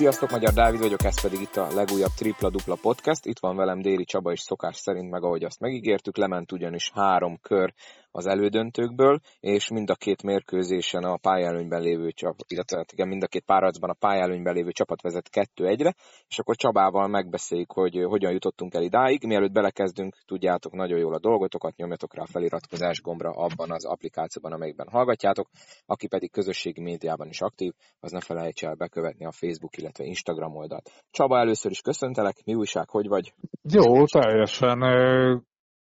Sziasztok, Magyar Dávid vagyok, ez pedig itt a legújabb Tripla Dupla Podcast. Itt van velem Déri Csaba és szokás szerint, meg ahogy azt megígértük, lement ugyanis három kör az elődöntőkből, és mind a két mérkőzésen a pályelőnyben lévő csapat, illetve hát igen, mind a két párharcban a pályelőnyben lévő csapat vezet kettő egyre, és akkor Csabával megbeszéljük, hogy hogyan jutottunk el idáig. Mielőtt belekezdünk, tudjátok nagyon jól a dolgotokat, nyomjatok rá a feliratkozás gombra abban az applikációban, amelyikben hallgatjátok, aki pedig közösségi médiában is aktív, az ne felejts el bekövetni a Facebook, illetve Instagram oldalt. Csaba, először is köszöntelek, mi újság, hogy vagy? Jó, teljesen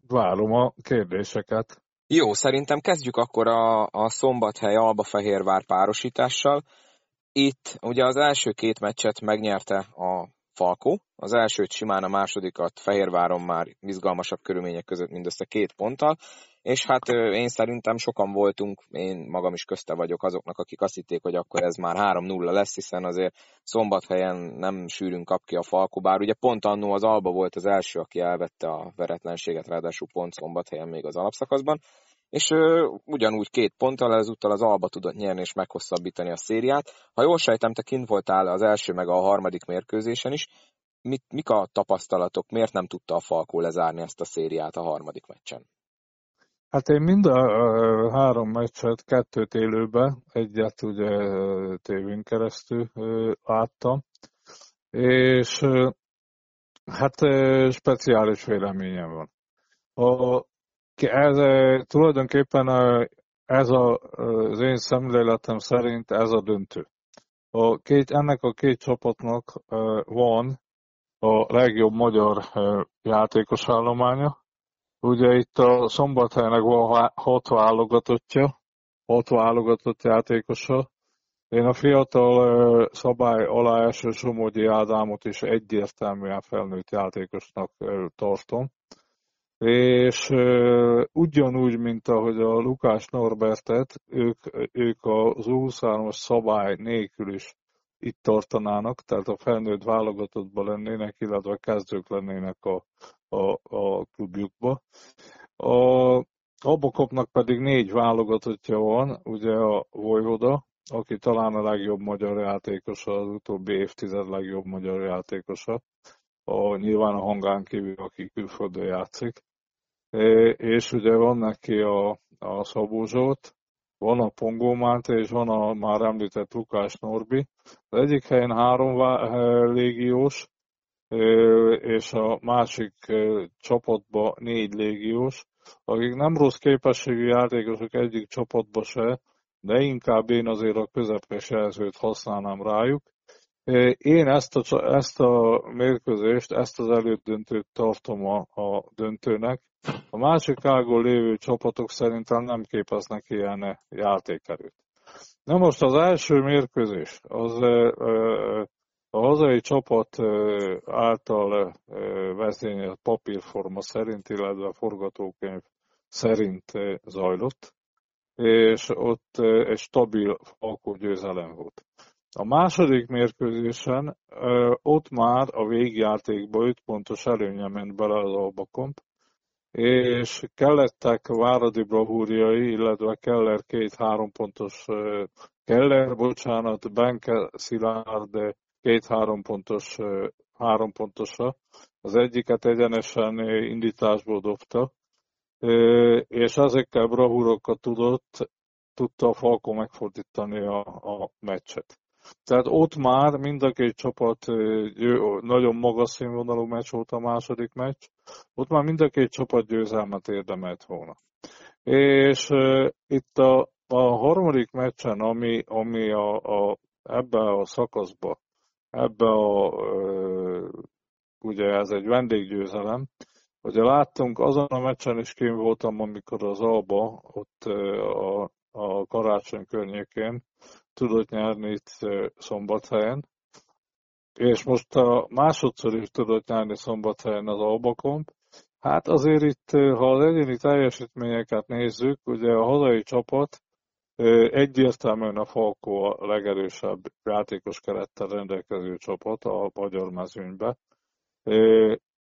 várom a kérdéseket. Jó, szerintem kezdjük akkor a, a Szombathely Albafehérvár párosítással. Itt ugye az első két meccset megnyerte a Falkó, az elsőt simán, a másodikat Fehérváron már izgalmasabb körülmények között mindössze két ponttal, és hát én szerintem sokan voltunk, én magam is közte vagyok azoknak, akik azt hitték, hogy akkor ez már 3-0 lesz, hiszen azért szombathelyen nem sűrűn kap ki a Falkó, bár ugye pont annó az Alba volt az első, aki elvette a veretlenséget, ráadásul pont szombathelyen még az alapszakaszban, és ö, ugyanúgy két ponttal ezúttal az Alba tudott nyerni és meghosszabbítani a szériát. Ha jól sejtem, te kint voltál az első meg a harmadik mérkőzésen is, Mit, mik a tapasztalatok, miért nem tudta a Falkó lezárni ezt a szériát a harmadik meccsen? Hát én mind a három meccset, kettőt élőbe, egyet ugye tévén keresztül láttam, és hát speciális véleményem van. A, ez, tulajdonképpen ez a, az én szemléletem szerint ez a döntő. A két, ennek a két csapatnak van a legjobb magyar játékos állománya, Ugye itt a Szombathelynek van hat válogatottja, hat válogatott játékosa. Én a fiatal szabály alá eső Somogyi Ádámot is egyértelműen felnőtt játékosnak tartom. És ugyanúgy, mint ahogy a Lukás Norbertet, ők, ők az 23-as szabály nélkül is itt tartanának, tehát a felnőtt válogatottban lennének, illetve kezdők lennének a, a, a klubjukba. A Abokopnak pedig négy válogatottja van, ugye a Vojvoda, aki talán a legjobb magyar játékosa, az utóbbi évtized legjobb magyar játékosa, a, nyilván a hangán kívül, aki külföldön játszik. É, és ugye van neki a, a Szabó Zsolt, van a Pongó Máté, és van a már említett Lukás Norbi. Az egyik helyen három légiós, és a másik csapatba négy légiós, akik nem rossz képességű játékosok egyik csapatba se, de inkább én azért a közepes jelzőt használnám rájuk. Én ezt a, ezt a mérkőzést, ezt az elődöntőt tartom a, a döntőnek. A másik ágon lévő csapatok szerintem nem képeznek ilyen játékerőt. Na most az első mérkőzés, az a hazai csapat által vezényelt papírforma szerint, illetve forgatókönyv szerint zajlott, és ott egy stabil alkó győzelem volt. A második mérkőzésen ott már a végjátékba 5 pontos előnye ment bele az Albakomp, és kellettek Váradi bravúriai, illetve Keller két három pontos, Keller, bocsánat, Benke Szilárd két-három pontos, három pontosa. Az egyiket egyenesen indításból dobta, és ezekkel bravúrokat tudott, tudta a Falko megfordítani a, a meccset. Tehát ott már mind a két csapat nagyon magas színvonalú meccs volt a második meccs, ott már mind a két csapat győzelmet érdemelt volna. És itt a, a harmadik meccsen, ami, ami a, a, ebbe a szakaszba ebbe a, ugye ez egy vendéggyőzelem, Ugye láttunk, azon a meccsen is kim voltam, amikor az Alba ott a, a karácsony környékén tudott nyerni itt szombathelyen, és most a másodszor is tudott nyerni szombathelyen az Albakomp. Hát azért itt, ha az egyéni teljesítményeket nézzük, ugye a hazai csapat Egyértelműen a Falkó a legerősebb játékos kerettel rendelkező csapat a magyar mezőnybe.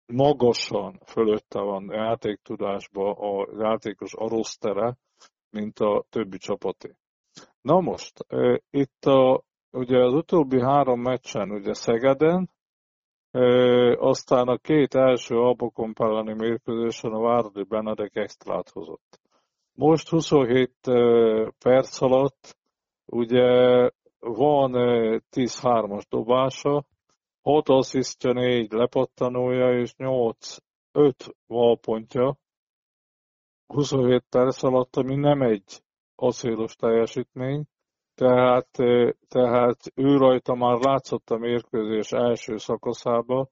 Magasan fölötte van játéktudásba a játékos arosztere, mint a többi csapaté. Na most, itt a ugye az utóbbi három meccsen, ugye Szegeden, aztán a két első Albokon elleni mérkőzésen a Várdi Benedek extrát hozott. Most 27 perc alatt ugye van 10-3-as dobása, 6 asszisztja, 4 lepattanója és 8 5 valpontja 27 perc alatt, ami nem egy acélos teljesítmény, tehát, tehát ő rajta már látszott a mérkőzés első szakaszában,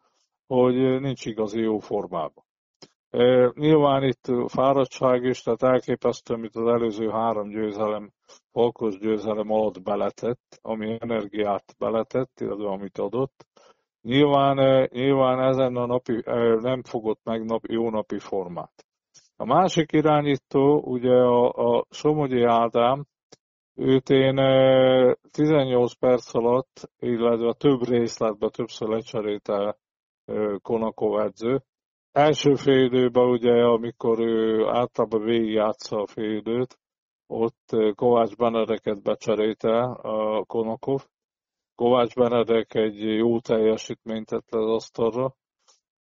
hogy nincs igazi jó formában. Nyilván itt fáradtság is, tehát elképesztő, amit az előző három győzelem, Falkos győzelem alatt beletett, ami energiát beletett, illetve amit adott. Nyilván, nyilván ezen a napi nem fogott meg nap, jó napi formát. A másik irányító, ugye a, a Somogyi Ádám, őt én 18 perc alatt, illetve több részletben többször lecserélte Konakov edző. Első fél időben ugye, amikor ő általában végigjátsza a fél időt, ott Kovács Benedeket becserélte a Konakov. Kovács Benedek egy jó teljesítményt tett le az asztalra,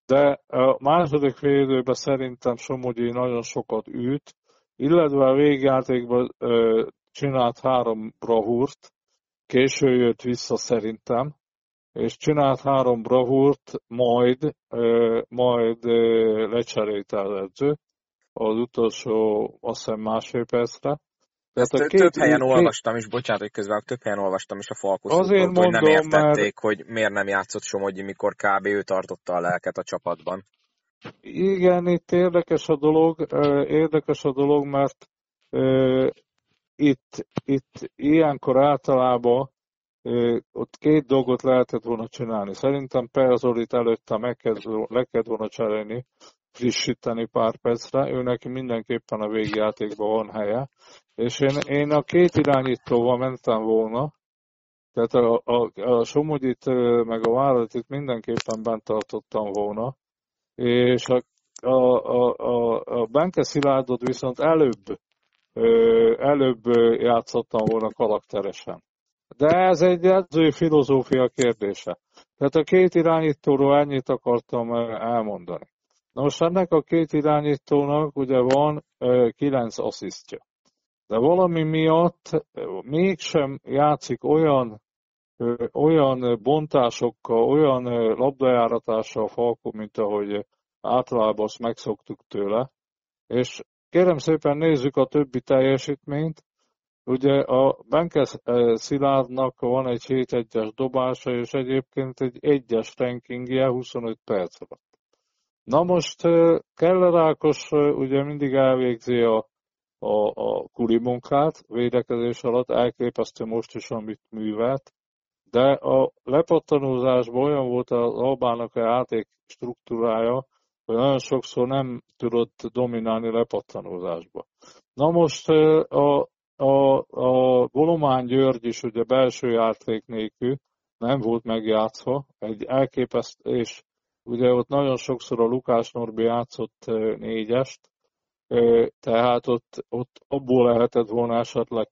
de a második fél időben szerintem Somogyi nagyon sokat üt, illetve a végjátékban csinált három bravúrt, késő jött vissza szerintem, és csinált három bravúrt, majd, majd lecserélte az edző az utolsó, azt hiszem másfél percre. Ezt hát két, több helyen két, olvastam is, bocsánat, hogy közben több helyen olvastam is a Falkuszútól, hogy nem értették, mert... hogy miért nem játszott Somogyi, mikor kb. ő tartotta a lelket a csapatban. Igen, itt érdekes a dolog, érdekes a dolog, mert itt, itt ilyenkor általában ott két dolgot lehetett volna csinálni. Szerintem Perzolit előtte meg kell, le kellett volna cserélni, frissíteni pár percre, ő neki mindenképpen a végjátékban van helye. És én, én a két irányítóval mentem volna, tehát a, a, a Somogyit meg a Vállalatit mindenképpen bent tartottam volna, és a, a, a, a, Benke Szilárdot viszont előbb előbb játszottam volna karakteresen. De ez egy edzői filozófia kérdése. Tehát a két irányítóról ennyit akartam elmondani. Na most ennek a két irányítónak ugye van kilenc asszisztja. De valami miatt mégsem játszik olyan, olyan bontásokkal, olyan labdajáratással a Falkó, mint ahogy általában azt megszoktuk tőle. És Kérem szépen nézzük a többi teljesítményt. Ugye a Benkes eh, Szilárdnak van egy 7-1-es dobása, és egyébként egy 1-es rankingje 25 perc alatt. Na most Keller Ákos ugye mindig elvégzi a, a, a kuli munkát védekezés alatt, elképesztő most is, amit művelt, de a lepattanózásban olyan volt az Albának a játék struktúrája, hogy nagyon sokszor nem tudott dominálni lepattanózásba. Na most a, a, a Golomán György is ugye belső játék nélkül nem volt megjátszva, egy elképeszt, és ugye ott nagyon sokszor a Lukás Norbi játszott négyest, tehát ott, ott abból lehetett volna esetleg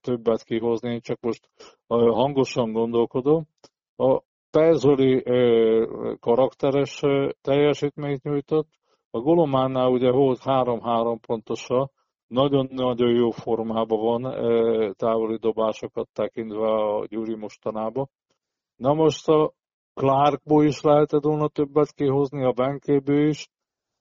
többet kihozni, én csak most hangosan gondolkodom. A Perzoli karakteres teljesítményt nyújtott. A Golománnál ugye volt 3-3 pontosa, nagyon-nagyon jó formában van távoli dobásokat tekintve a Gyuri mostanában. Na most a Clarkból is lehetett volna többet kihozni, a Benkéből is,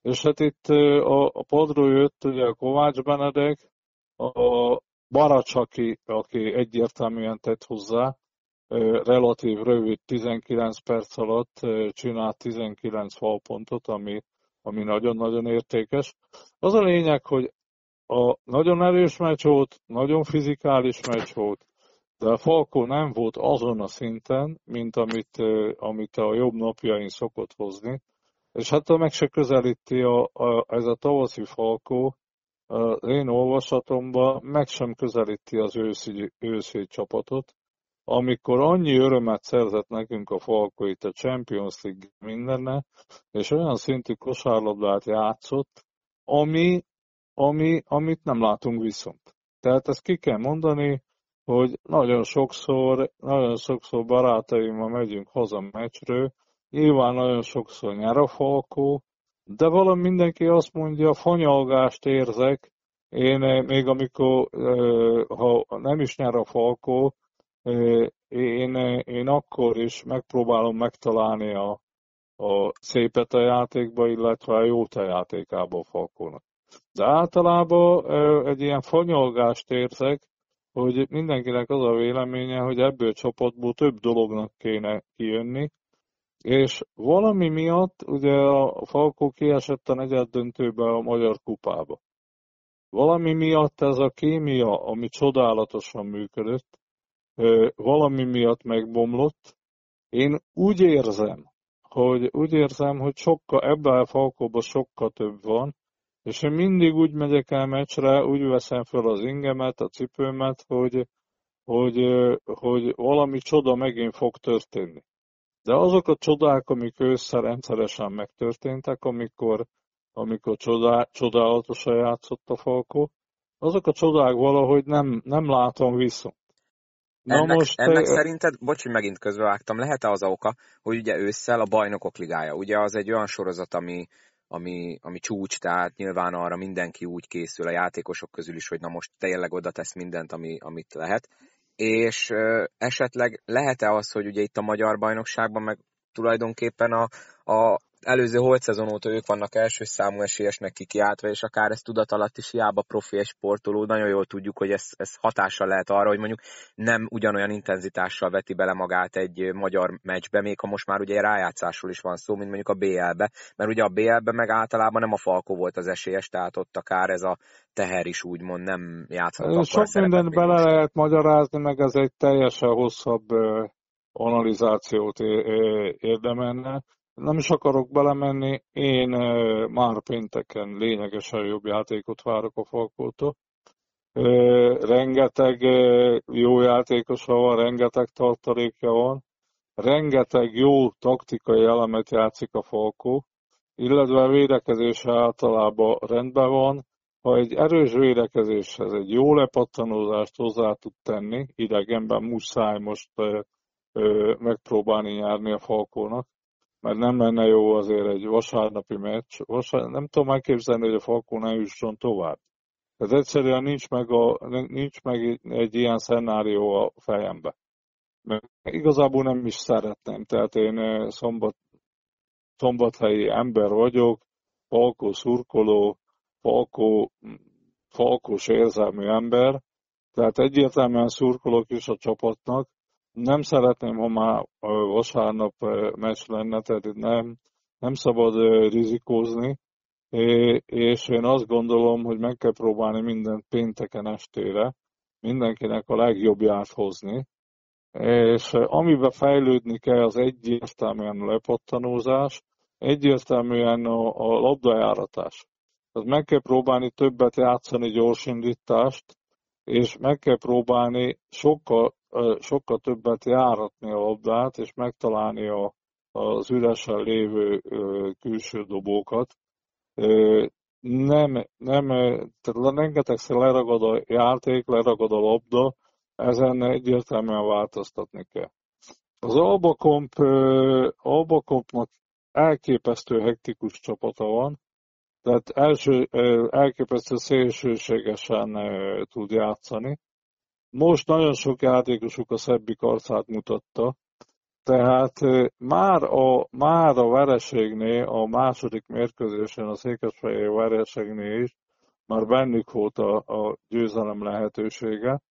és hát itt a, a padról jött ugye a Kovács Benedek, a Baracsaki, aki egyértelműen tett hozzá, relatív rövid 19 perc alatt csinált 19 falpontot, ami, ami nagyon-nagyon értékes. Az a lényeg, hogy a nagyon erős meccs volt, nagyon fizikális meccs volt, de a Falkó nem volt azon a szinten, mint amit, amit a jobb napjain szokott hozni. És hát meg se közelíti a, a, ez a tavaszi Falkó, az én olvasatomban meg sem közelíti az őszi, őszi csapatot amikor annyi örömet szerzett nekünk a Falko itt a Champions League mindenne, és olyan szintű kosárlabdát játszott, ami, ami, amit nem látunk viszont. Tehát ezt ki kell mondani, hogy nagyon sokszor, nagyon sokszor barátaimmal megyünk haza meccsről, nyilván nagyon sokszor nyer a Falkó, de valami mindenki azt mondja, fanyalgást érzek, én még amikor, ha nem is nyer a Falkó, én, én akkor is megpróbálom megtalálni a, a szépet a játékba, illetve a jót a játékába a Falkónak. De általában egy ilyen fanyolgást érzek, hogy mindenkinek az a véleménye, hogy ebből a csapatból több dolognak kéne kijönni, és valami miatt ugye a Falkó kiesett a negyed döntőbe a Magyar Kupába. Valami miatt ez a kémia, ami csodálatosan működött, valami miatt megbomlott. Én úgy érzem, hogy úgy érzem, hogy sokkal, ebben a Falkóban sokkal több van, és én mindig úgy megyek el meccsre, úgy veszem fel az ingemet, a cipőmet, hogy, hogy, hogy valami csoda megint fog történni. De azok a csodák, amik ősszel rendszeresen megtörténtek, amikor, amikor csodá, csodálatosan játszott a Falkó, azok a csodák valahogy nem, nem látom viszont. Na ennek, most, ennek te... szerinted, bocs, hogy megint közbevágtam, lehet-e az a oka, hogy ugye ősszel a bajnokok ligája, ugye az egy olyan sorozat, ami, ami, ami csúcs, tehát nyilván arra mindenki úgy készül a játékosok közül is, hogy na most tényleg oda tesz mindent, ami, amit lehet. És esetleg lehet-e az, hogy ugye itt a magyar bajnokságban meg tulajdonképpen a, a, előző holt szezon óta ők vannak első számú esélyesnek kikiáltva, és akár ez tudat alatt is hiába profi egy sportoló, nagyon jól tudjuk, hogy ez, ez hatással lehet arra, hogy mondjuk nem ugyanolyan intenzitással veti bele magát egy magyar meccsbe, még ha most már ugye rájátszásról is van szó, mint mondjuk a BL-be, mert ugye a BL-be meg általában nem a Falkó volt az esélyes, tehát ott akár ez a teher is úgymond nem játszhat. Sok mindent bele lehet magyarázni, meg ez egy teljesen hosszabb analizációt érdemelne nem is akarok belemenni, én már pénteken lényegesen jobb játékot várok a Falkótól. Rengeteg jó játékosa van, rengeteg tartalékja van, rengeteg jó taktikai elemet játszik a Falkó, illetve a védekezése általában rendben van. Ha egy erős védekezéshez egy jó lepattanózást hozzá tud tenni, idegenben muszáj most megpróbálni nyerni a Falkónak, mert nem lenne jó azért egy vasárnapi meccs. Vasár... Nem tudom megképzelni, hogy a Falkó ne jusson tovább. Tehát egyszerűen nincs meg, a, nincs meg egy ilyen szenárió a fejembe. Mert igazából nem is szeretném. Tehát én eh, szombat, szombathelyi ember vagyok, Falkó szurkoló, Falkó, Falkós érzelmű ember, tehát egyértelműen szurkolok is a csapatnak, nem szeretném, ha már vasárnap meccs lenne, tehát nem, nem szabad rizikózni, és én azt gondolom, hogy meg kell próbálni mindent pénteken estére, mindenkinek a legjobbját hozni, és amiben fejlődni kell, az egyértelműen lepattanózás, egyértelműen a, a labdajáratás. Tehát meg kell próbálni többet játszani gyorsindítást, és meg kell próbálni sokkal sokkal többet járatni a labdát, és megtalálni a, az üresen lévő külső dobókat. Nem, nem, tehát rengetegszer leragad a játék, leragad a labda, ezen egyértelműen változtatni kell. Az Albakomp, Albakompnak elképesztő hektikus csapata van, tehát első, elképesztő szélsőségesen tud játszani. Most nagyon sok játékosuk a szebbik arcát mutatta, tehát már a, már a vereségnél, a második mérkőzésen, a Székesfehérvár vereségnél is már bennük volt a, a győzelem lehetősége,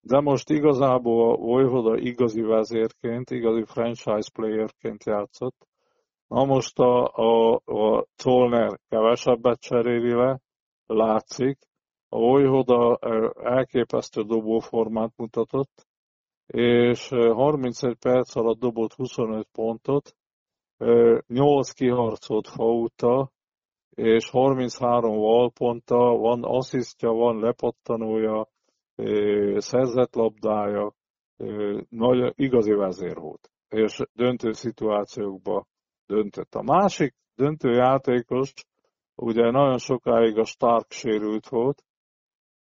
de most igazából a Vojvoda igazi vezérként, igazi franchise playerként játszott. Na most a, a, a Zollner kevesebbet cseréli le, látszik, a Vojvoda elképesztő dobóformát mutatott, és 31 perc alatt dobott 25 pontot, 8 kiharcolt fauta, és 33 valponta, van asszisztja, van lepattanója, szerzett labdája, nagy, igazi vezér volt, és döntő szituációkba döntött. A másik döntő játékos, ugye nagyon sokáig a Stark sérült volt,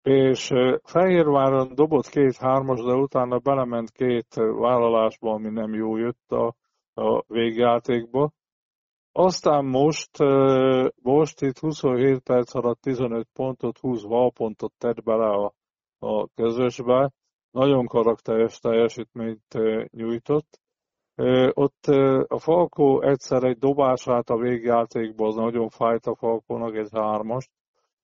és Fehérváron dobott két hármas, de utána belement két vállalásba, ami nem jó jött a, a végjátékba. Aztán most, most itt 27 perc alatt 15 pontot, 20 valpontot tett bele a, a közösbe. Nagyon karakteres teljesítményt nyújtott. Ott a Falkó egyszer egy dobását a végjátékban, az nagyon fájt a Falkónak, egy hármast,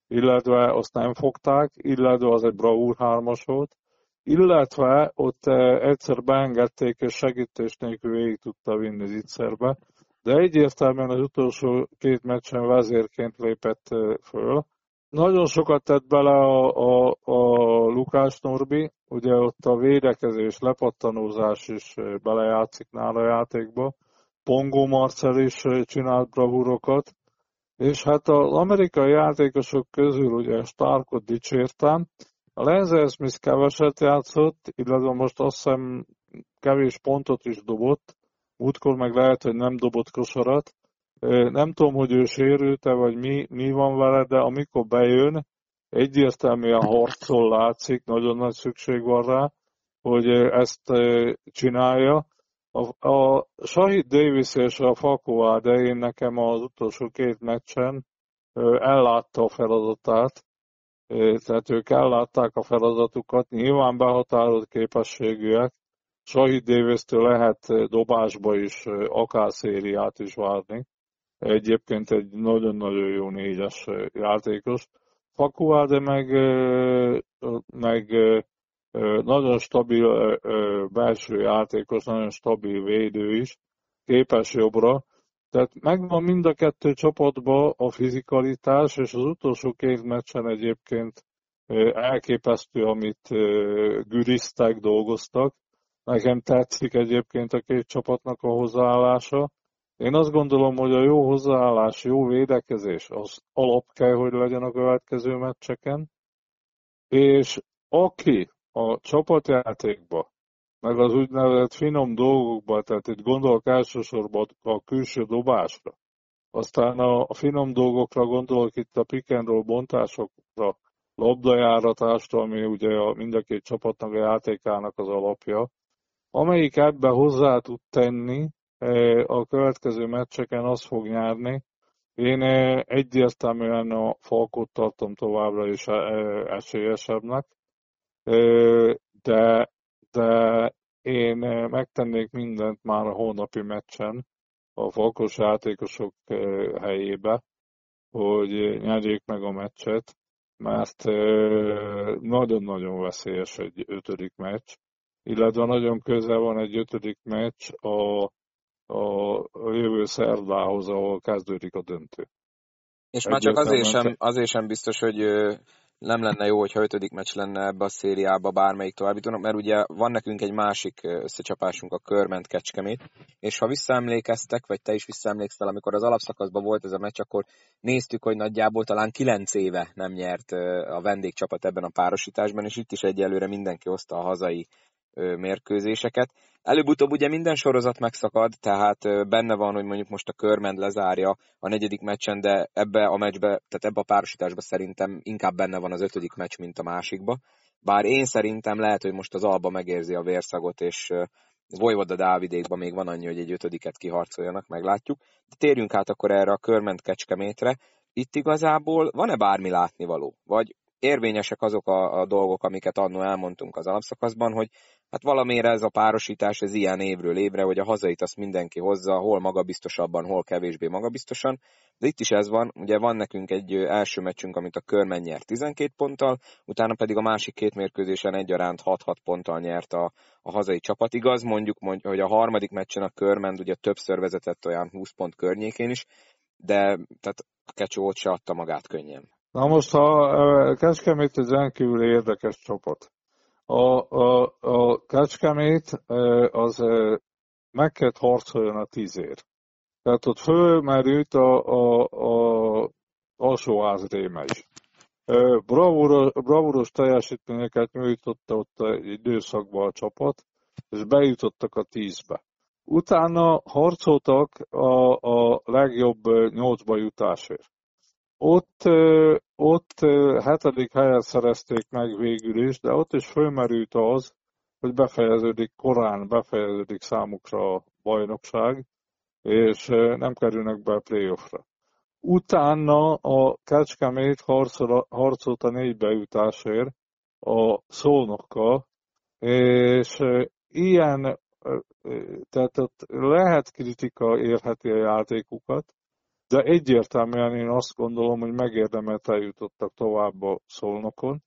illetve azt nem fogták, illetve az egy bravúr hármas volt, illetve ott egyszer beengedték, és segítés nélkül végig tudta vinni zicserbe, de egyértelműen az utolsó két meccsen vezérként lépett föl. Nagyon sokat tett bele a, a, a Lukás Norbi, ugye ott a védekezés, lepattanózás is belejátszik nála a játékba. Pongo Marcel is csinált bravúrokat, és hát az amerikai játékosok közül ugye Starkot dicsértem, a Lenzer Smith keveset játszott, illetve most azt hiszem kevés pontot is dobott, útkor meg lehet, hogy nem dobott kosarat. Nem tudom, hogy ő sérült-e, vagy mi, mi van vele, de amikor bejön, egyértelműen harcol látszik, nagyon nagy szükség van rá, hogy ezt csinálja. A, a Shahid Davis és a Fakó de én nekem az utolsó két meccsen ellátta a feladatát, tehát ők ellátták a feladatukat, nyilván behatározott képességűek, Shahid davis lehet dobásba is akár szériát is várni. Egyébként egy nagyon-nagyon jó négyes játékos. Fakuáde meg, meg nagyon stabil belső játékos, nagyon stabil védő is, képes jobbra. Tehát megvan mind a kettő csapatban a fizikalitás, és az utolsó két meccsen egyébként elképesztő, amit güriztek, dolgoztak. Nekem tetszik egyébként a két csapatnak a hozzáállása. Én azt gondolom, hogy a jó hozzáállás, jó védekezés az alap kell, hogy legyen a következő meccseken, és aki a csapatjátékba, meg az úgynevezett finom dolgokba, tehát itt gondolok elsősorban a külső dobásra, aztán a finom dolgokra gondolok itt a pick and roll bontásokra, labdajáratásra, ami ugye a, mind a két csapatnak a játékának az alapja, amelyik ebbe hozzá tud tenni, e, a következő meccseken az fog nyerni. Én e, egyértelműen a Falkot tartom továbbra is e, esélyesebbnek, de, de én megtennék mindent már a hónapi meccsen a Falkos játékosok helyébe, hogy nyerjék meg a meccset, mert nagyon-nagyon veszélyes egy ötödik meccs, illetve nagyon közel van egy ötödik meccs a, a jövő szerdához, ahol kezdődik a döntő. És már csak azért sem, azért sem biztos, hogy nem lenne jó, hogyha ötödik meccs lenne ebbe a szériába bármelyik továbbítónak, mert ugye van nekünk egy másik összecsapásunk, a Körment Kecskemét, és ha visszaemlékeztek, vagy te is visszaemlékszel, amikor az alapszakaszban volt ez a meccs, akkor néztük, hogy nagyjából talán kilenc éve nem nyert a vendégcsapat ebben a párosításban, és itt is egyelőre mindenki hozta a hazai mérkőzéseket. Előbb-utóbb ugye minden sorozat megszakad, tehát benne van, hogy mondjuk most a Körmend lezárja a negyedik meccsen, de ebbe a meccsbe, tehát ebbe a párosításba szerintem inkább benne van az ötödik meccs, mint a másikba. Bár én szerintem lehet, hogy most az Alba megérzi a vérszagot, és Vojvoda Dávidékban még van annyi, hogy egy ötödiket kiharcoljanak, meglátjuk. De térjünk át akkor erre a Körment Kecskemétre. Itt igazából van-e bármi látnivaló? Vagy érvényesek azok a, a dolgok, amiket annó elmondtunk az alapszakaszban, hogy hát valamire ez a párosítás, ez ilyen évről évre, hogy a hazait azt mindenki hozza, hol magabiztosabban, hol kevésbé magabiztosan, de itt is ez van, ugye van nekünk egy első meccsünk, amit a Körmen nyert 12 ponttal, utána pedig a másik két mérkőzésen egyaránt 6-6 ponttal nyert a, a hazai csapat. Igaz, mondjuk, mondjuk, hogy a harmadik meccsen a Körmend ugye többször vezetett olyan 20 pont környékén is, de tehát a Kecsó ott se adta magát könnyen. Na most a Kecskemét egy rendkívül érdekes csapat. A, a, a Kecskemét az meg kellett harcoljon a tízért. Tehát ott fölmerült a, a, a alsóház réme is. Bravúros, bravúros teljesítményeket nyújtotta ott egy időszakban a csapat, és bejutottak a tízbe. Utána harcoltak a, a legjobb nyolcba jutásért. Ott, ott hetedik helyet szerezték meg végül is, de ott is fölmerült az, hogy befejeződik korán, befejeződik számukra a bajnokság, és nem kerülnek be a playoffra. Utána a Kecskemét harcolt a négy bejutásért a szolnokkal, és ilyen, tehát ott lehet kritika érheti a játékukat, de egyértelműen én azt gondolom, hogy megérdemelt eljutottak tovább a szolnokon,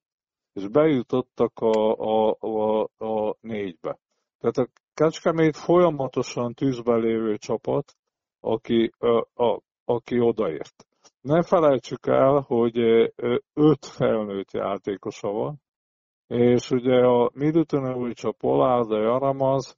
és bejutottak a, a, a, a négybe. Tehát a Kecskemét folyamatosan tűzben lévő csapat, aki, a, a, aki odaért. Ne felejtsük el, hogy öt felnőtt játékosa van, és ugye a Milutonovics, a Polárd, a Jaramaz,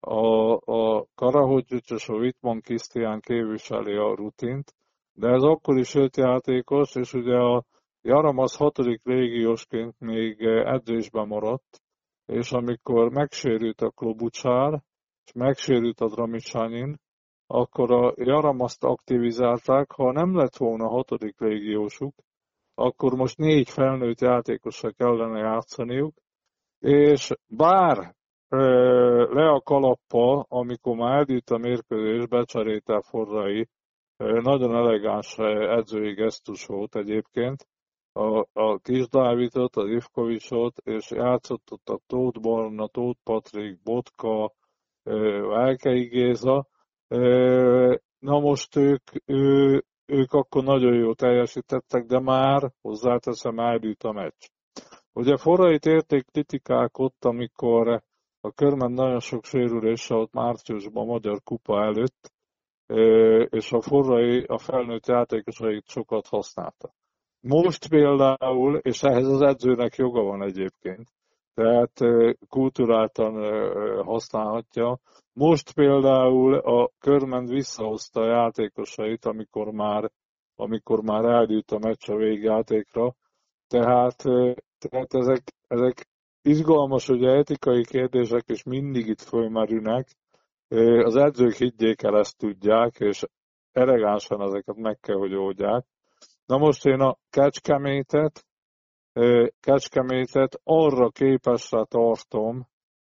a, a Karahodzsics és a Wittmann Krisztián képviseli a rutint, de ez akkor is öt játékos, és ugye a Jaramaz hatodik légiósként még edzésben maradt, és amikor megsérült a Klobucsár, és megsérült a Dramicsánin, akkor a Jaramaszt aktivizálták, ha nem lett volna hatodik légiósuk, akkor most négy felnőtt játékosra kellene játszaniuk, és bár le a kalappa, amikor már eldült a mérkőzés, becserélte Forrai, nagyon elegáns edzői gesztus egyébként, a, a Kis Dávidot, az Ivkovicsot, és játszott ott a Tóth Barna, Tóth Patrik, Botka, Velkei Géza. Na most ők, ők akkor nagyon jó teljesítettek, de már hozzáteszem, eldült a meccs. Ugye forrait érték kritikák ott, amikor a körben nagyon sok sérülése ott márciusban a Magyar Kupa előtt, és a forrai a felnőtt játékosait sokat használta. Most például, és ehhez az edzőnek joga van egyébként, tehát kulturáltan használhatja. Most például a körment visszahozta a játékosait, amikor már, amikor már eldült a meccs a végjátékra. Tehát, tehát ezek, ezek izgalmas, hogy etikai kérdések is mindig itt fölmerülnek. Az edzők higgyék el, ezt tudják, és elegánsan ezeket meg kell, hogy oldják. Na most én a kecskemétet, kecskemétet arra képesre tartom,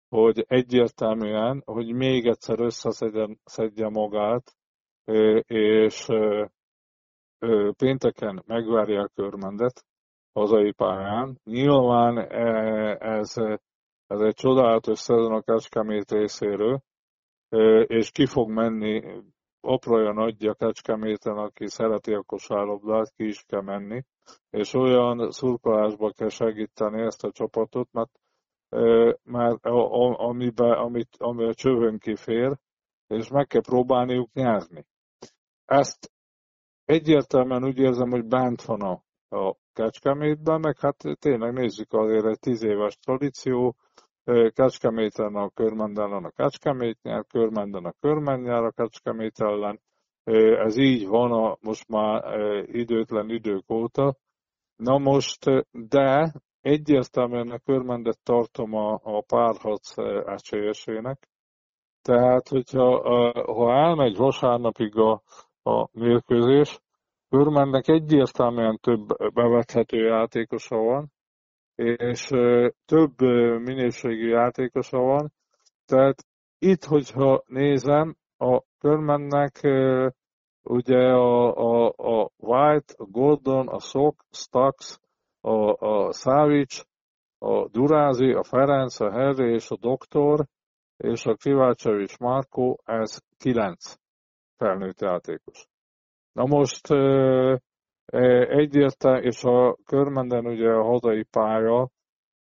hogy egyértelműen, hogy még egyszer összeszedje magát, és pénteken megvárja a körmendet hazai pályán. Nyilván ez, ez egy csodálatos szezon a Kecskemét részéről, és ki fog menni apraja nagyja Kecskeméten, aki szereti a kosárlabdát, ki is kell menni, és olyan szurkolásba kell segíteni ezt a csapatot, mert, mert amiben, amit, ami a csövön kifér, és meg kell próbálniuk nyerni. Ezt egyértelműen úgy érzem, hogy bánt van a, a Kecskemétben, meg hát tényleg nézzük azért egy tíz éves tradíció, Kecskeméten a Körmend ellen a Kecskemét nyer, Körmenden a Körmend nyer a Kecskemét ellen. Ez így van a, most már időtlen idők óta. Na most, de egyértelműen a Körmendet tartom a, a párharc esélyesének. Tehát, hogyha ha elmegy vasárnapig a, a mérkőzés, Körmennek egyértelműen több bevethető játékosa van, és több minőségű játékosa van. Tehát itt, hogyha nézem, a Körmennek ugye a, a, a White, a Gordon, a Sok, Stax, a, a Savic, a Durázi, a Ferenc, a Herri és a Doktor, és a Kivácsevics Márkó, ez kilenc felnőtt játékos. Na most Egyértelmű, és a körmenden ugye a hazai pálya,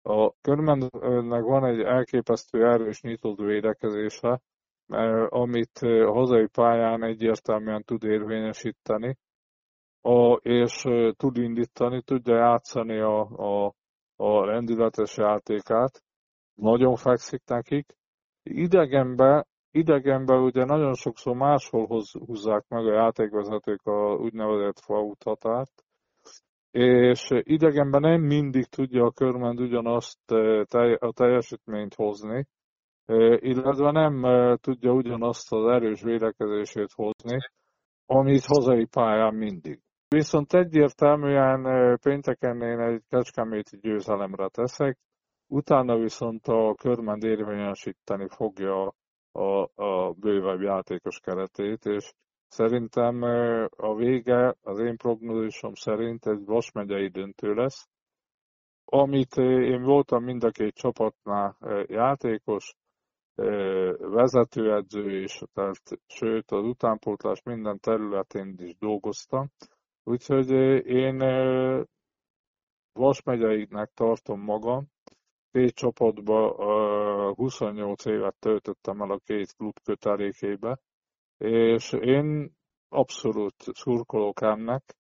a körmennek van egy elképesztő erős nyitott védekezése, amit a hazai pályán egyértelműen tud érvényesíteni, a, és tud indítani, tudja játszani a, a, a rendületes játékát, nagyon fekszik nekik. Idegenbe idegenben ugye nagyon sokszor máshol húzzák meg a játékvezetők a úgynevezett fault határt, és idegenben nem mindig tudja a körmend ugyanazt eh, a teljesítményt hozni, eh, illetve nem eh, tudja ugyanazt az erős védekezését hozni, amit hazai pályán mindig. Viszont egyértelműen pénteken én egy kecskeméti győzelemre teszek, utána viszont a körmend érvényesíteni fogja a, a bővebb játékos keretét, és szerintem a vége az én prognózisom szerint egy Vas megyei döntő lesz, amit én voltam mind a két csapatnál játékos, vezetőedző is, tehát sőt az utánpótlás minden területén is dolgoztam. Úgyhogy én Vas megyeinek tartom magam, csapatba 28 évet töltöttem el a két klub kötelékébe, és én abszolút szurkolok ennek,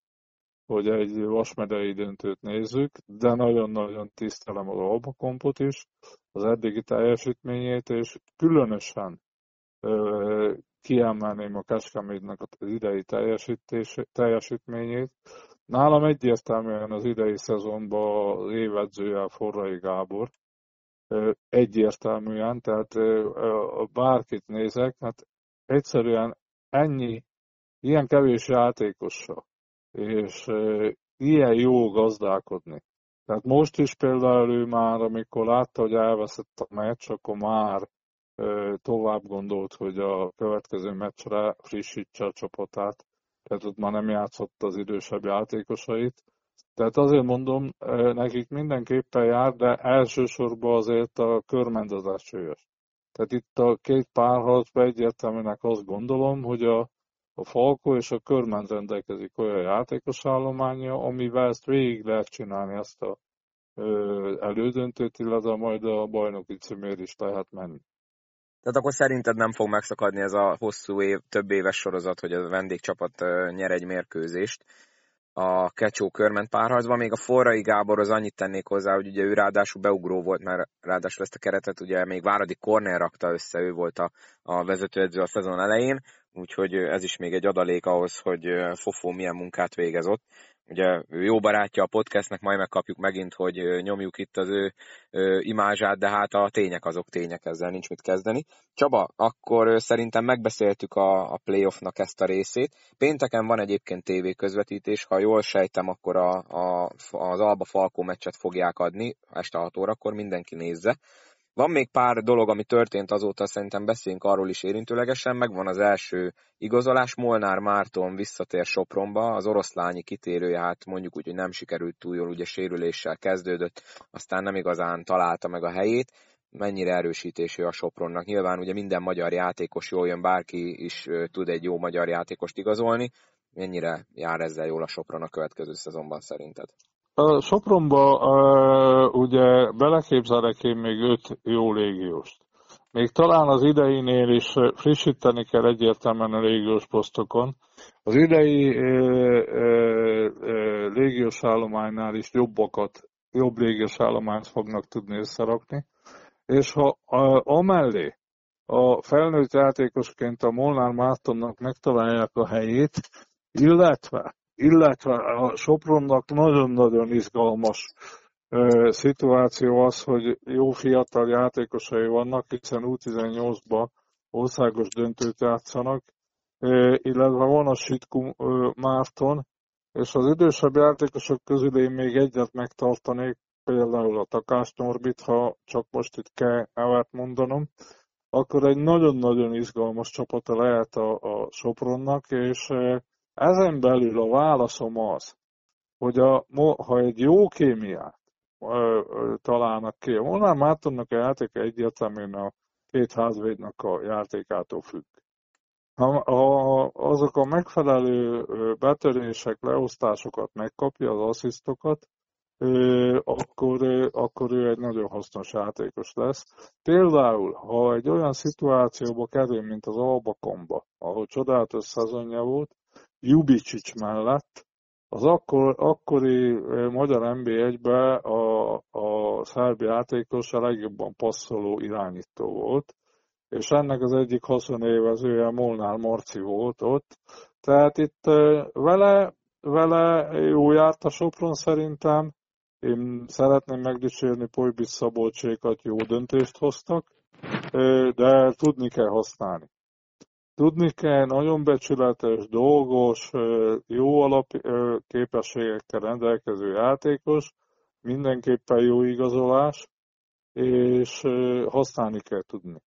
hogy egy vasmedei döntőt nézzük, de nagyon-nagyon tisztelem az Albakompot is, az eddigi teljesítményét, és különösen ö, kiemelném a Kecskemétnek az idei teljesítményét. Nálam egyértelműen az idei szezonban az évedzője Forrai Gábor, egyértelműen, tehát bárkit nézek, hát egyszerűen ennyi, ilyen kevés játékossal, és ilyen jó gazdálkodni. Tehát most is például ő már, amikor látta, hogy elveszett a meccs, akkor már tovább gondolt, hogy a következő meccsre frissítse a csapatát, tehát ott már nem játszott az idősebb játékosait, tehát azért mondom, nekik mindenképpen jár, de elsősorban azért a körmendezás súlyos. Tehát itt a két párharcban egyértelműnek azt gondolom, hogy a, a Falko és a körment rendelkezik olyan játékos állománya, amivel ezt végig lehet csinálni, ezt a ö, elődöntőt, illetve majd a bajnoki címér is lehet menni. Tehát akkor szerinted nem fog megszakadni ez a hosszú év, több éves sorozat, hogy a vendégcsapat nyer egy mérkőzést, a Kecsó körment párharcban. Még a Forrai Gábor az annyit tennék hozzá, hogy ugye ő ráadásul beugró volt, mert ráadásul ezt a keretet ugye még Váradi Kornél rakta össze, ő volt a, a vezetőedző a szezon elején, úgyhogy ez is még egy adalék ahhoz, hogy Fofó milyen munkát végez ott. Ugye ő jó barátja a podcastnek, majd megkapjuk megint, hogy nyomjuk itt az ő, ő imázsát, de hát a tények azok tények, ezzel nincs mit kezdeni. Csaba, akkor szerintem megbeszéltük a, a playoffnak ezt a részét. Pénteken van egyébként TV közvetítés, ha jól sejtem, akkor a, a, az Alba Falkó meccset fogják adni, este 6 órakor mindenki nézze. Van még pár dolog, ami történt azóta, szerintem beszéljünk arról is érintőlegesen. Megvan az első igazolás, Molnár Márton visszatér Sopronba, az oroszlányi kitérője, hát mondjuk úgy, hogy nem sikerült túl jól, ugye sérüléssel kezdődött, aztán nem igazán találta meg a helyét. Mennyire erősítésű a Sopronnak? Nyilván ugye minden magyar játékos jól jön, bárki is tud egy jó magyar játékost igazolni. Mennyire jár ezzel jól a Sopron a következő szezonban szerinted? A Sopronba ugye beleképzelek én még öt jó légióst. Még talán az ideinél is frissíteni kell egyértelműen a légiós posztokon. Az idei uh, légiós állománynál is jobbakat, jobb légiós állományt fognak tudni összerakni. És ha uh, amellé a felnőtt játékosként a Molnár Mártonnak megtalálják a helyét, illetve illetve a Sopronnak nagyon-nagyon izgalmas szituáció az, hogy jó fiatal játékosai vannak, hiszen U18-ban országos döntőt játszanak, illetve van a Sitku Márton, és az idősebb játékosok közül én még egyet megtartanék, például a Takás Norbit, ha csak most itt kell nevet mondanom, akkor egy nagyon-nagyon izgalmas csapata lehet a, a Sopronnak, és ezen belül a válaszom az, hogy a, ha egy jó kémiát találnak ki, Molnár Mártonnak a játéka egyértelműen a két házvédnak a játékától függ. Ha, ha azok a megfelelő betörések, leosztásokat megkapja, az asszisztokat, akkor, akkor ő egy nagyon hasznos játékos lesz. Például, ha egy olyan szituációba kerül, mint az Albakomba, ahol csodálatos szezonja volt, Jubicic mellett az akkor, akkori magyar NB1-be a, a szerb játékos a legjobban passzoló irányító volt, és ennek az egyik haszonévezője Molnár Marci volt ott. Tehát itt vele, vele jó járt a Sopron szerintem. Én szeretném megdicsérni Pojbis Szabolcsékat, jó döntést hoztak, de tudni kell használni. Tudni kell, nagyon becsületes, dolgos, jó alapképességekkel rendelkező játékos, mindenképpen jó igazolás, és használni kell tudni.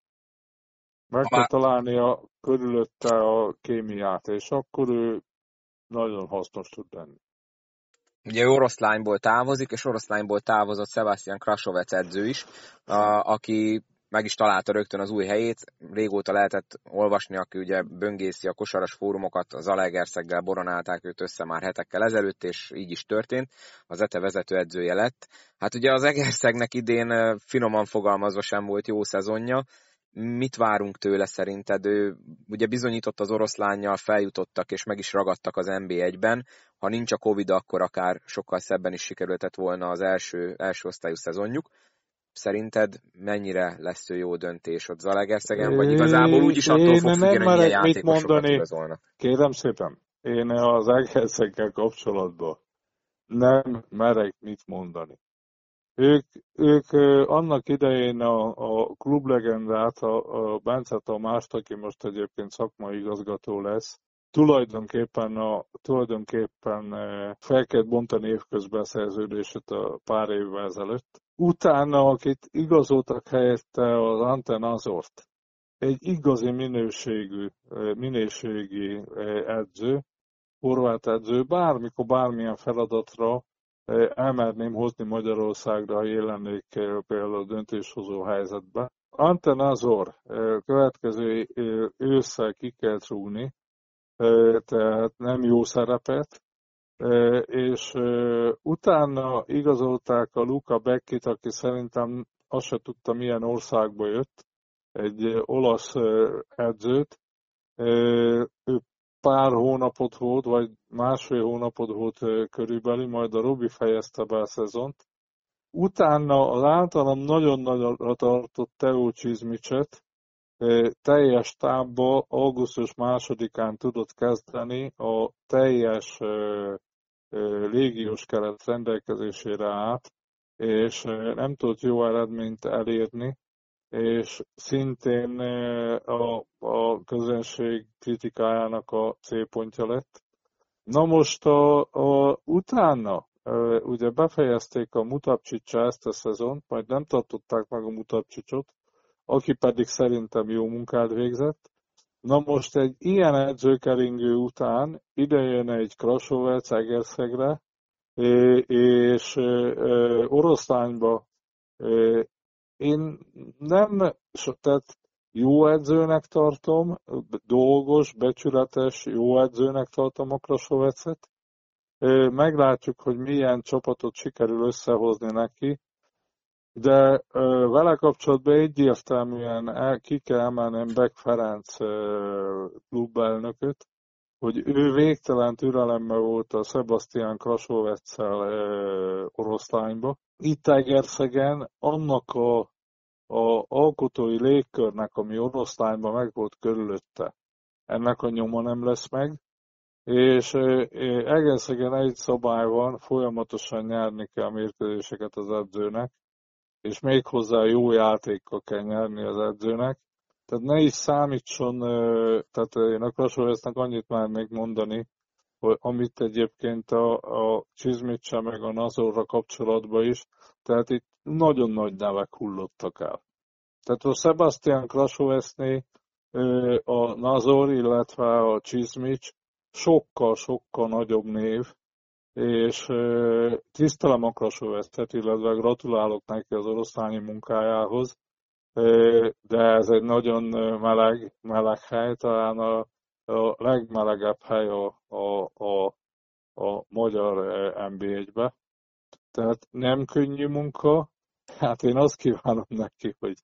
Meg kell találni a körülötte a kémiát, és akkor ő nagyon hasznos tud lenni. Ugye oroszlányból távozik, és oroszlányból távozott Sebastian Krasovec edző is, a, aki meg is találta rögtön az új helyét. Régóta lehetett olvasni, aki ugye böngészi a kosaras fórumokat, az Alegerszeggel boronálták őt össze már hetekkel ezelőtt, és így is történt. Az ETE vezető edzője lett. Hát ugye az Egerszegnek idén finoman fogalmazva sem volt jó szezonja, mit várunk tőle szerinted? Ő ugye bizonyított az oroszlányjal, feljutottak és meg is ragadtak az NB1-ben. Ha nincs a Covid, akkor akár sokkal szebben is sikerültett volna az első, első osztályú szezonjuk. Szerinted mennyire lesz ő jó döntés ott Zalegerszegen, vagy igazából úgyis attól fog függeni, hogy milyen játékosokat igazolnak? Kérem szépen, én az Egerszegkel kapcsolatban nem merek mit mondani. Ők, ők annak idején a, a klublegendát, a, a Bence Tamást, aki most egyébként szakmai igazgató lesz, tulajdonképpen, a, tulajdonképpen fel kellett bontani évközben szerződését a pár évvel ezelőtt. Utána, akit igazoltak helyette az Anten Azort, egy igazi minőségű, minőségi edző, horvát edző, bármikor bármilyen feladatra elmerném hozni Magyarországra, ha jelennék például a döntéshozó helyzetbe. Anten Azor következő ősszel ki kell trúni, tehát nem jó szerepet, és utána igazolták a Luca Beckit, aki szerintem azt se tudta, milyen országba jött, egy olasz edzőt. Ő pár hónapot volt, vagy másfél hónapot volt körülbelül, majd a Robi fejezte be a szezont. Utána az általam nagyon nagyra tartott Teo Csizmicset teljes tábba augusztus másodikán tudott kezdeni, a teljes légiós keret rendelkezésére át, és nem tudott jó eredményt elérni, és szintén a, a közönség kritikájának a célpontja lett. Na most a, a, utána ugye befejezték a Mutapcsicsa ezt a szezont, majd nem tartották meg a Mutapcsicsot, aki pedig szerintem jó munkát végzett. Na most egy ilyen edzőkeringő után idejön egy Krasovec Egerszegre, és oroszlányba én nem, tehát jó edzőnek tartom, dolgos, becsületes, jó edzőnek tartom a Krasovecet. Meglátjuk, hogy milyen csapatot sikerül összehozni neki, de vele kapcsolatban egyértelműen ki kell emelnem Beck Ferenc klubelnököt, hogy ő végtelen türelemmel volt a Sebastian Krasovetszel oroszlányba. Itt Egerszegen annak a, a alkotói légkörnek, ami oroszlányban meg volt körülötte, ennek a nyoma nem lesz meg, és Egerszegen egy szabály van, folyamatosan nyerni kell a mérkőzéseket az edzőnek, és még hozzá jó játékkal kell nyerni az edzőnek, tehát ne is számítson, tehát én a Krasovesznek annyit már még mondani, hogy amit egyébként a, a Csizmicse meg a Nazorra kapcsolatban is, tehát itt nagyon nagy nevek hullottak el. Tehát a Sebastian Krasoveszné a Nazor, illetve a Csizmics sokkal-sokkal nagyobb név, és tisztelem a Krasovesztet, illetve gratulálok neki az oroszlányi munkájához, de ez egy nagyon meleg, meleg hely, talán a, a legmelegebb hely a, a, a, a magyar NB1-be. Tehát nem könnyű munka, hát én azt kívánom neki, hogy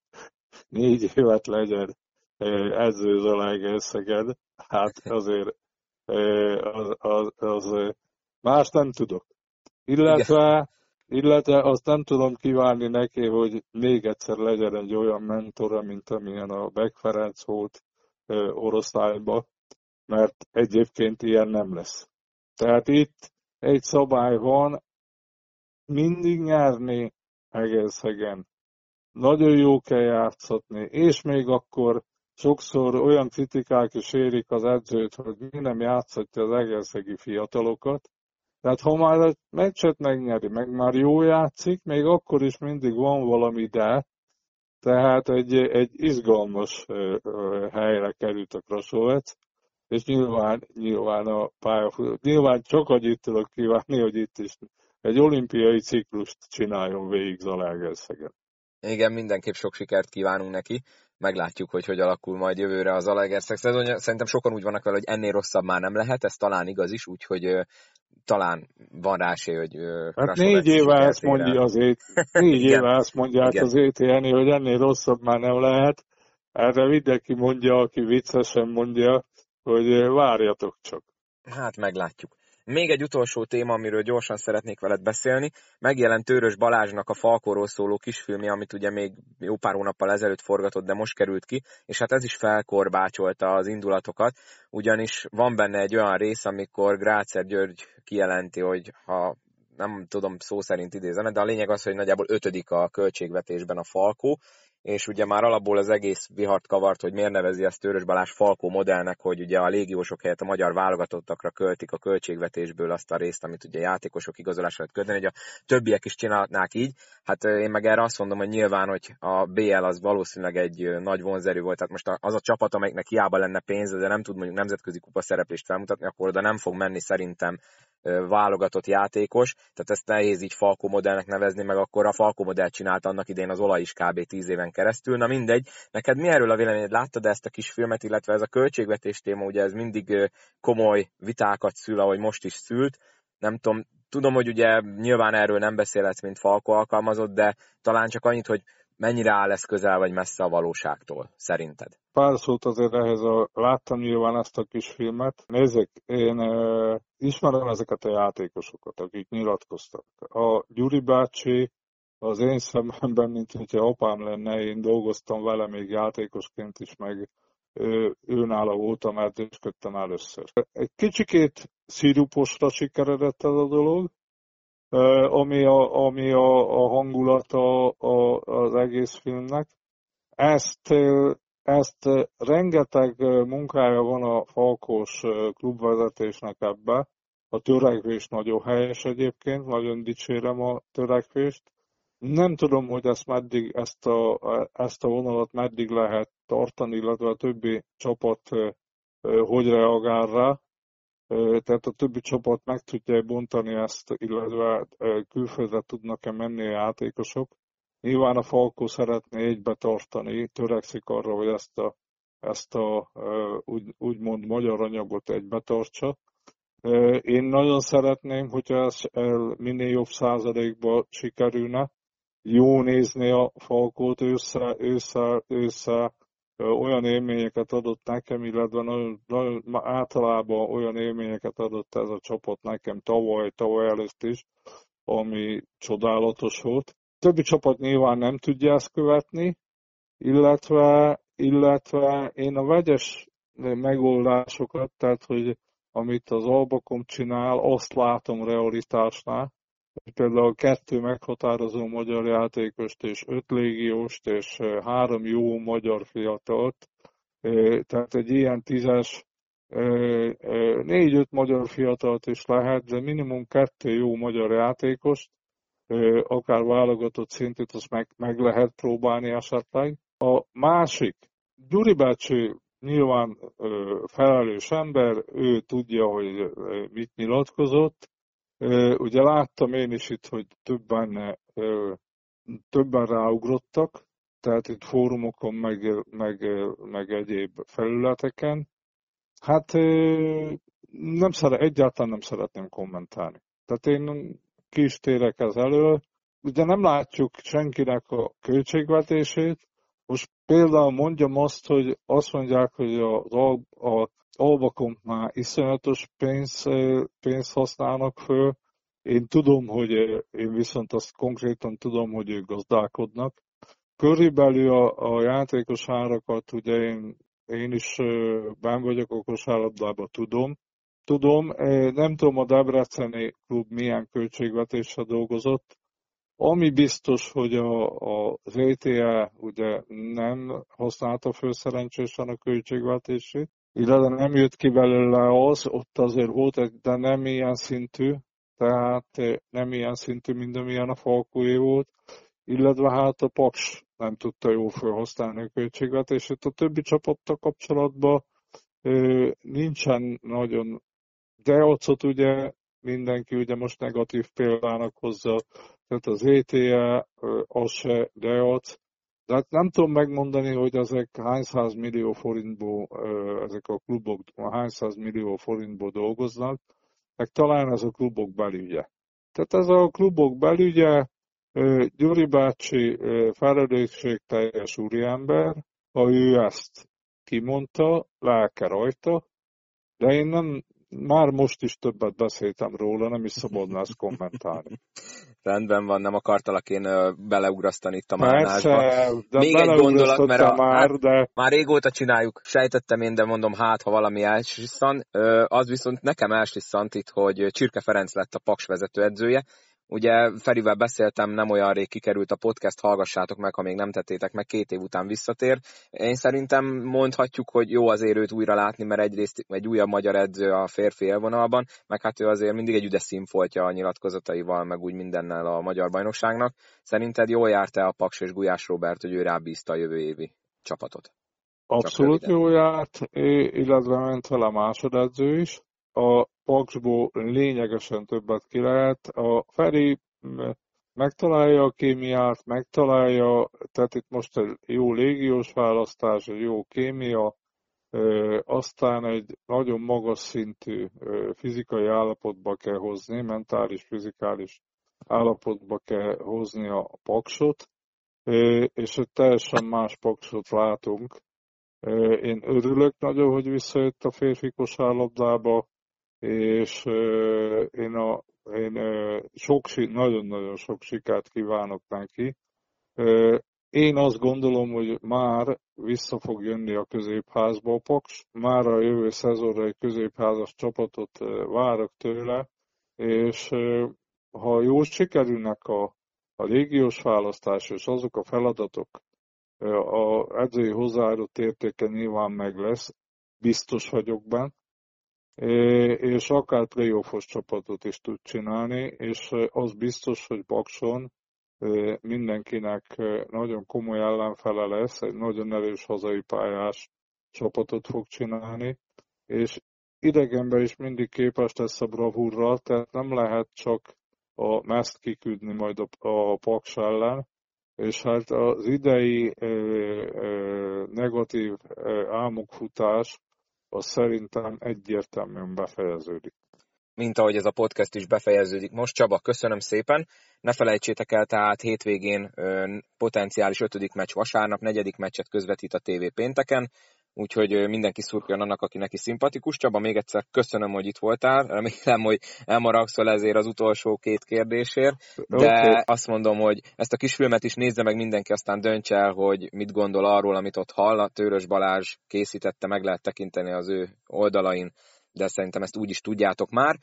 négy évet legyen edző Zalaegerszeged, hát azért az, az, az, más nem tudok. Illetve illetve azt nem tudom kívánni neki, hogy még egyszer legyen egy olyan mentora, mint amilyen a Beck Ferenc volt oroszlányba, mert egyébként ilyen nem lesz. Tehát itt egy szabály van, mindig nyerni Egerszegen. Nagyon jó kell játszatni, és még akkor sokszor olyan kritikák is érik az edzőt, hogy mi nem játszhatja az egerszegi fiatalokat. Tehát ha már egy meccset megnyeri, meg már jó játszik, még akkor is mindig van valami de, tehát egy, egy izgalmas helyre került a Krasovec, és nyilván, nyilván a pályafutó, nyilván csak annyit tudok kívánni, hogy itt is egy olimpiai ciklust csináljon végig Zalaegerszegen. Igen, mindenképp sok sikert kívánunk neki. Meglátjuk, hogy hogy alakul majd jövőre az Zalaegerszeg szezonja. Szerintem sokan úgy vannak vele, hogy ennél rosszabb már nem lehet, ez talán igaz is, úgyhogy talán van rá esély, hogy Hát négy éve ezt mondja az ét, négy éve ezt mondják Igen. az ETN, hogy ennél rosszabb már nem lehet. Erre mindenki mondja, aki viccesen mondja, hogy várjatok csak. Hát meglátjuk. Még egy utolsó téma, amiről gyorsan szeretnék veled beszélni. Megjelent Törös Balázsnak a Falkóról szóló kisfilmje, amit ugye még jó pár hónappal ezelőtt forgatott, de most került ki, és hát ez is felkorbácsolta az indulatokat, ugyanis van benne egy olyan rész, amikor Grácer György kijelenti, hogy ha nem tudom szó szerint idézem, de a lényeg az, hogy nagyjából ötödik a költségvetésben a Falkó, és ugye már alapból az egész vihart kavart, hogy miért nevezi ezt Törös Balázs Falkó modellnek, hogy ugye a légiósok helyett a magyar válogatottakra költik a költségvetésből azt a részt, amit ugye játékosok igazolásra lehet költeni, hogy a többiek is csinálhatnák így. Hát én meg erre azt mondom, hogy nyilván, hogy a BL az valószínűleg egy nagy vonzerű volt, tehát most az a csapat, amelyiknek hiába lenne pénz, de nem tud mondjuk nemzetközi kupa szereplést felmutatni, akkor oda nem fog menni szerintem válogatott játékos, tehát ezt nehéz így Falco modellnek nevezni, meg akkor a Falco modell csinált annak idén az olaj is kb. 10 éven keresztül. Na mindegy, neked mi erről a véleményed? Láttad ezt a kis filmet, illetve ez a költségvetés téma, ugye ez mindig komoly vitákat szül, ahogy most is szült. Nem tudom, tudom, hogy ugye nyilván erről nem beszélhetsz, mint Falco alkalmazott, de talán csak annyit, hogy mennyire áll ez közel vagy messze a valóságtól, szerinted? Pár szót azért ehhez a, láttam nyilván ezt a kis filmet. Nézzük, én e, ismerem ezeket a játékosokat, akik nyilatkoztak. A Gyuri bácsi az én szememben, mint hogyha apám lenne, én dolgoztam vele még játékosként is, meg ő, őnála voltam, erdősködtem először. Egy kicsikét sziruposra sikeredett ez a dolog, ami a, ami a, a hangulata a, az egész filmnek. Ezt, ezt rengeteg munkája van a Falkos klubvezetésnek ebbe. A törekvés nagyon helyes egyébként, nagyon dicsérem a törekvést. Nem tudom, hogy ezt, meddig, ezt, a, ezt a vonalat meddig lehet tartani, illetve a többi csapat hogy reagál rá tehát a többi csapat meg tudja bontani ezt, illetve külföldre tudnak-e menni a játékosok. Nyilván a Falkó szeretné egybe tartani, törekszik arra, hogy ezt a, ezt a úgy, úgymond magyar anyagot egybe tartsa. Én nagyon szeretném, hogyha ez minél jobb százalékba sikerülne. Jó nézni a Falkót össze, össze, össze olyan élményeket adott nekem, illetve nagyon, nagyon, általában olyan élményeket adott ez a csapat nekem tavaly, tavaly előtt is, ami csodálatos volt. A többi csapat nyilván nem tudja ezt követni, illetve, illetve én a vegyes megoldásokat, tehát hogy amit az Albakom csinál, azt látom realitásnál, például kettő meghatározó magyar játékost és öt légióst és három jó magyar fiatalt, tehát egy ilyen tízes, négy-öt magyar fiatalt is lehet, de minimum kettő jó magyar játékost, akár válogatott szintét, azt meg, meg lehet próbálni esetleg. A másik, Gyuri bácsi nyilván felelős ember, ő tudja, hogy mit nyilatkozott, Ugye láttam én is itt, hogy többen, többen ráugrottak, tehát itt fórumokon, meg, meg, meg egyéb felületeken. Hát nem szeret, egyáltalán nem szeretném kommentálni. Tehát én ki is térek ez elől. Ugye nem látjuk senkinek a költségvetését. Most például mondjam azt, hogy azt mondják, hogy az a, a alvakon már iszonyatos pénz, pénzt használnak föl. Én tudom, hogy én viszont azt konkrétan tudom, hogy ők gazdálkodnak. Körülbelül a, a játékos árakat, ugye én, én is ben vagyok a kosárlabdában, tudom. Tudom, nem tudom a Debreceni klub milyen költségvetéssel dolgozott, Ami biztos, hogy a, a, az ETA ugye nem használta föl szerencsésen a költségvetését, illetve nem jött ki belőle az, ott azért volt de nem ilyen szintű, tehát nem ilyen szintű, mint amilyen a Falkóé volt, illetve hát a Paks nem tudta jól felhasználni a költségvetését. A többi csapattal kapcsolatban nincsen nagyon Deocot ugye mindenki ugye most negatív példának hozza, tehát az ETE, az se Deoc, de hát nem tudom megmondani, hogy ezek hány száz millió forintból, ezek a klubok hány száz millió forintból dolgoznak, meg talán ez a klubok belügye. Tehát ez a klubok belügye, Gyuri bácsi felelősségteljes úriember, ha ő ezt kimondta, lelke rajta, de én nem, már most is többet beszéltem róla, nem is szabadna ezt kommentálni. Rendben van, nem akartalak én beleugrasztani itt a márnásba. Még egy gondolat, mert a, már, hát, de... már régóta csináljuk, sejtettem én, de mondom, hát, ha valami elsisszan, az viszont nekem elsisszant itt, hogy Csirke Ferenc lett a Paks vezetőedzője, Ugye Ferivel beszéltem, nem olyan rég kikerült a podcast, hallgassátok meg, ha még nem tettétek meg, két év után visszatér. Én szerintem mondhatjuk, hogy jó azért őt újra látni, mert egyrészt egy újabb magyar edző a férfi élvonalban, meg hát ő azért mindig egy üdes színfoltja a nyilatkozataival, meg úgy mindennel a magyar bajnokságnak. Szerinted jól járt-e a Paks és Gulyás Robert, hogy ő rábízta a jövő évi csapatot? Abszolút jól járt, illetve ment vele a másodedző is a Paksból lényegesen többet ki lehet. A Feri megtalálja a kémiát, megtalálja, tehát itt most egy jó légiós választás, egy jó kémia, aztán egy nagyon magas szintű fizikai állapotba kell hozni, mentális, fizikális állapotba kell hozni a paksot, és egy teljesen más paksot látunk. Én örülök nagyon, hogy visszajött a férfi kosárlabdába, és én, a, én sok, nagyon-nagyon sok sikert kívánok neki. Én azt gondolom, hogy már vissza fog jönni a középházba a Paks. Már a jövő szezonra egy középházas csapatot várok tőle, és ha jól sikerülnek a, a légiós választás és azok a feladatok, a edzői hozzáadott értéke nyilván meg lesz, biztos vagyok benne, és akár playoffos csapatot is tud csinálni, és az biztos, hogy Bakson mindenkinek nagyon komoly ellenfele lesz, egy nagyon erős hazai pályás csapatot fog csinálni, és idegenben is mindig képes lesz a bravúrra, tehát nem lehet csak a meszt kiküldni majd a, a Paks ellen, és hát az idei ö, ö, negatív ö, álmokfutás az szerintem egyértelműen befejeződik. Mint ahogy ez a podcast is befejeződik most. Csaba, köszönöm szépen. Ne felejtsétek el, tehát hétvégén potenciális ötödik meccs vasárnap, negyedik meccset közvetít a TV pénteken úgyhogy mindenki szurkoljon annak, aki neki szimpatikus. Csaba, még egyszer köszönöm, hogy itt voltál, remélem, hogy elmaragszol ezért az utolsó két kérdésért, de okay. azt mondom, hogy ezt a kis filmet is nézze meg mindenki, aztán dönts el, hogy mit gondol arról, amit ott hall. A Tőrös Balázs készítette, meg lehet tekinteni az ő oldalain, de szerintem ezt úgy is tudjátok már.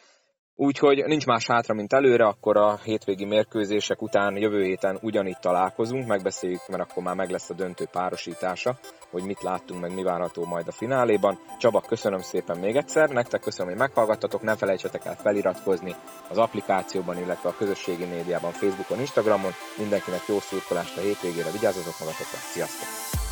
Úgyhogy nincs más hátra, mint előre, akkor a hétvégi mérkőzések után jövő héten ugyanígy találkozunk, megbeszéljük, mert akkor már meg lesz a döntő párosítása, hogy mit láttunk, meg mi várható majd a fináléban. Csaba, köszönöm szépen még egyszer, nektek köszönöm, hogy meghallgattatok, nem felejtsetek el feliratkozni az applikációban, illetve a közösségi médiában, Facebookon, Instagramon. Mindenkinek jó szurkolást a hétvégére, vigyázzatok magatokra, sziasztok!